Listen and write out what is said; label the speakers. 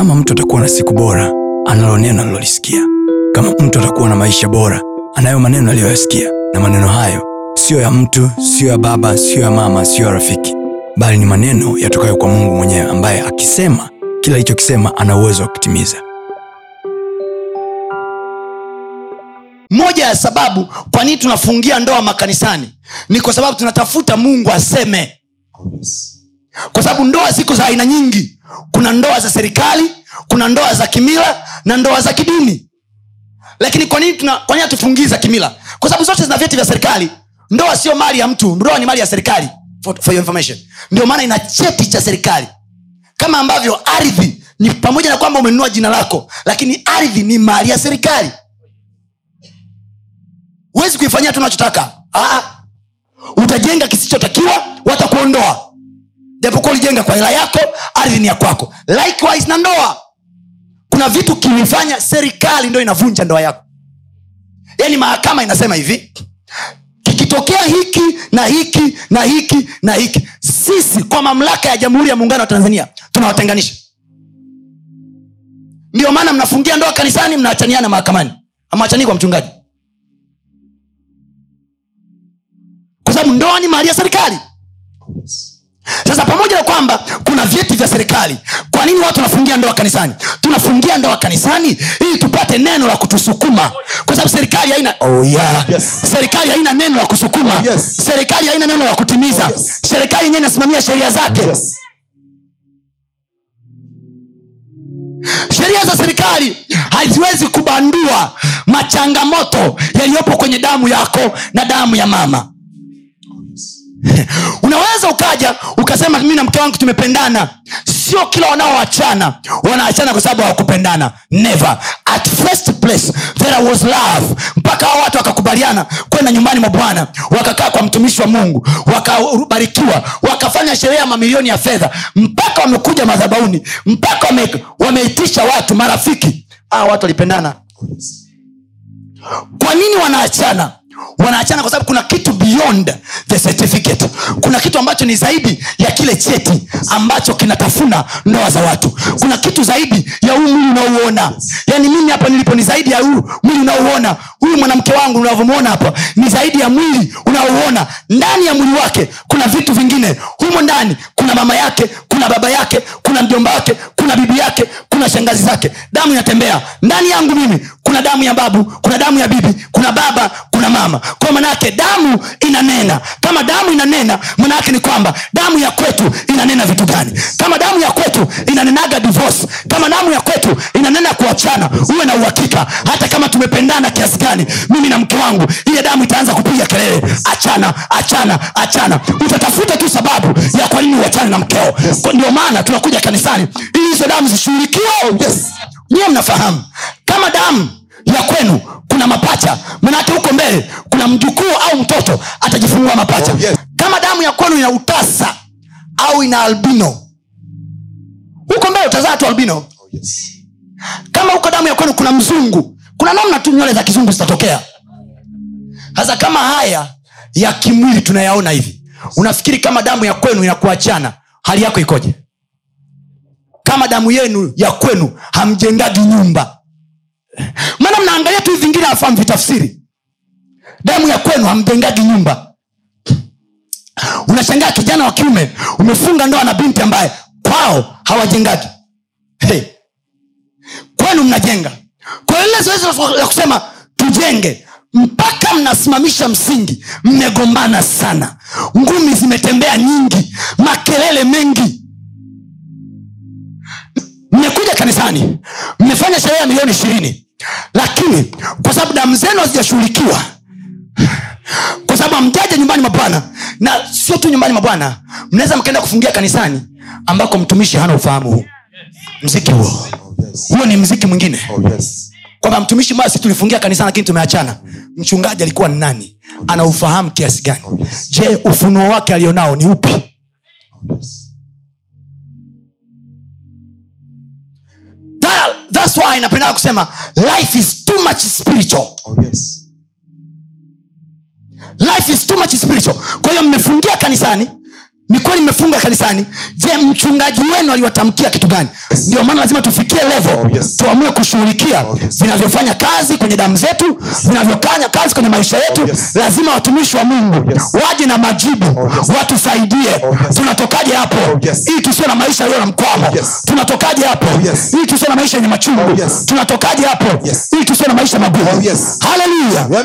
Speaker 1: kama mtu atakuwa na siku bora analo neno alilolisikia kama mtu atakuwa na maisha bora anayo maneno aliyoyasikia. Na maneno hayo siyo ya mtu siyo ya baba siyo ya mama siyo ya rafiki. Bali ni maneno yatokayo kwa mungu mwenyewe ambaye akisema kila alichokisema ana uwezo wa kutimiza.
Speaker 2: Moja ya sababu kwa nini tunafungia ndoa makanisani ni kwa sababu tunatafuta mungu aseme. Kwa sababu ndoa ziko za aina nyingi. Kuna ndoa za serikali kuna ndoa za kimila na ndoa za kidini. Lakini kwa nini tuna- hatufungii za kimila? Kwa sababu zote zina vyeti vya serikali. Ndoa sio mali ya mtu. Ndoa ni mali ya serikali. For, for your information. Ndio maana ina cheti cha serikali. Kama ambavyo ardhi ni pamoja na kwamba umenunua jina lako lakini ardhi ni mali ya serikali. Huwezi kuifanyia unachotaka. Ah, utajenga kisichotakiwa watakuondoa japokuwa ulijenga kwa hela yako ardhi ni ya kwako. Likewise na ndoa. Kuna vitu kilifanya serikali ndo inavunja ndoa yako. Yaani mahakama inasema hivi kikitokea hiki na hiki na hiki na hiki sisi kwa mamlaka ya jamhuri ya muungano wa tanzania tunawatenganisha. Ndio maana mnafungia ndoa kanisani mnaachaniana mahakamani. Amwachanii kwa mchungaji. Kwa sababu ndoa ni mali ya serikali sasa pamoja na kwamba kuna vyeti vya serikali kwa nini watu wanafungia ndoa kanisani tunafungia ndoa kanisani ili tupate neno la kutusukuma kwa sababu serikali haina oh yeah.
Speaker 3: Yes.
Speaker 2: serikali haina neno la kusukuma
Speaker 3: Yes.
Speaker 2: serikali haina neno la kutimiza
Speaker 3: Yes.
Speaker 2: serikali yenyewe inasimamia sheria zake
Speaker 3: Yes.
Speaker 2: sheria za serikali haziwezi kubandua machangamoto yaliyopo kwenye damu yako na damu ya mama unaweza ukaja ukasema mi na mke wangu tumependana. Sio kila wanaoachana wanaachana kwa sababu hawakupendana. Never. At first place there was love. Mpaka hao watu wakakubaliana kwenda nyumbani mwa bwana. Wakakaa kwa mtumishi wa mungu. Wakabarikiwa. Wakafanya sherehe ya mamilioni ya fedha. Mpaka wamekuja madhabauni mpaka wame, wameitisha watu marafiki. Ah, watu walipendana. Kwa nini wanaachana wanaachana kwa sababu kuna kitu beyond the certificate. Kuna kitu ambacho ni zaidi ya kile cheti ambacho kinatafuna ndoa za watu. Kuna kitu zaidi ya huu mwili unaouona. Yaani mimi hapa nilipo ni zaidi ya huu mwili unaouona. Huyu mwanamke wangu unavyomwona hapa ni zaidi ya mwili unaouona. Ndani ya mwili wake kuna vitu vingine. Humo ndani kuna mama yake kuna baba yake kuna mjomba wake kuna bibi yake kuna shangazi zake. Damu inatembea. Ndani yangu mimi kuna damu ya babu kuna damu ya bibi kuna baba kuna mama. Kwa manaake damu inanena. Kama damu inanena manaake ni kwamba damu ya kwetu inanena vitu gani? Kama damu ya kwetu inanenaga divorce kama damu ya kwetu inanena kuachana uwe na uhakika. Hata kama tumependana kiasi gani mimi na mke wangu ile damu itaanza kupiga kelele. Achana achana achana. Utatafuta tu sababu ya kwa nini uachane na mkeo. Ndio maana tunakuja kanisani ili hizo damu zishughulikiwe. Yes. nyiwe mnafahamu. Kama damu ya kwenu kuna mapacha. Manake huko mbele kuna mjukuu au mtoto atajifungua mapacha.
Speaker 3: Oh, yes.
Speaker 2: kama damu ya kwenu ina utasa au ina albino huko mbele utazaa tu albino.
Speaker 3: Oh, yes.
Speaker 2: kama huko damu ya kwenu kuna mzungu kuna namna tu nywele za kizungu zitatokea. Sasa kama haya ya kimwili tunayaona hivi unafikiri kama damu ya kwenu inakuachana hali yako ikoje? Kama damu yenu ya kwenu hamjengagi nyumba maana mnaangalia tu vingine afamu vitafsiri. Damu ya kwenu hamjengagi nyumba. Unashangaa kijana wa kiume umefunga ndoa na binti ambaye kwao hawajengagi. Hey. Kwenu mnajenga. Kwa lile zoezi la kusema tujenge mpaka mnasimamisha msingi mmegombana sana. Ngumi zimetembea nyingi makelele mengi. Mmekuja kanisani mmefanya sherehe ya milioni ishirini lakini kwa sababu damu zenu hazijashughulikiwa kwa sababu hamjaja nyumbani mwa bwana na sio tu nyumbani mwa bwana mnaweza mkaenda kufungia kanisani ambako mtumishi hana ufahamu huu. Mziki huo. Huo ni mziki mwingine. Kwamba mtumishi basi tulifungia kanisani lakini tumeachana mchungaji alikuwa ni nani? Ana kiasi gani? Je ufunuo wake alionao ni upi. That's why napenda kusema life is too much spiritual
Speaker 3: Oh, yes.
Speaker 2: life is too much spiritual kwa hiyo mmefungia kanisani ni kweli mmefunga kanisani je mchungaji wenu aliwatamkia kitu gani ndio maana lazima tufikie level
Speaker 3: Oh, yes.
Speaker 2: tuamue kushughulikia
Speaker 3: Oh, yes.
Speaker 2: vinavyofanya kazi kwenye damu zetu vinavyofanya kazi kwenye maisha yetu
Speaker 3: Oh, yes.
Speaker 2: lazima watumishi wa mungu
Speaker 3: yes.
Speaker 2: waje na majibu
Speaker 3: Oh, yes.
Speaker 2: watusaidie
Speaker 3: Oh, yes.
Speaker 2: tunatokaje hapo
Speaker 3: Oh, yes.
Speaker 2: ili tusio na maisha yaliyo na mkwamo
Speaker 3: Oh, yes.
Speaker 2: tunatokaje hapo
Speaker 3: yes.
Speaker 2: ili tusio na maisha yenye machungu
Speaker 3: Oh, yes.
Speaker 2: tunatokaje hapo
Speaker 3: Yes.
Speaker 2: ili tusio na maisha magumu
Speaker 3: Oh, yes.
Speaker 2: haleluya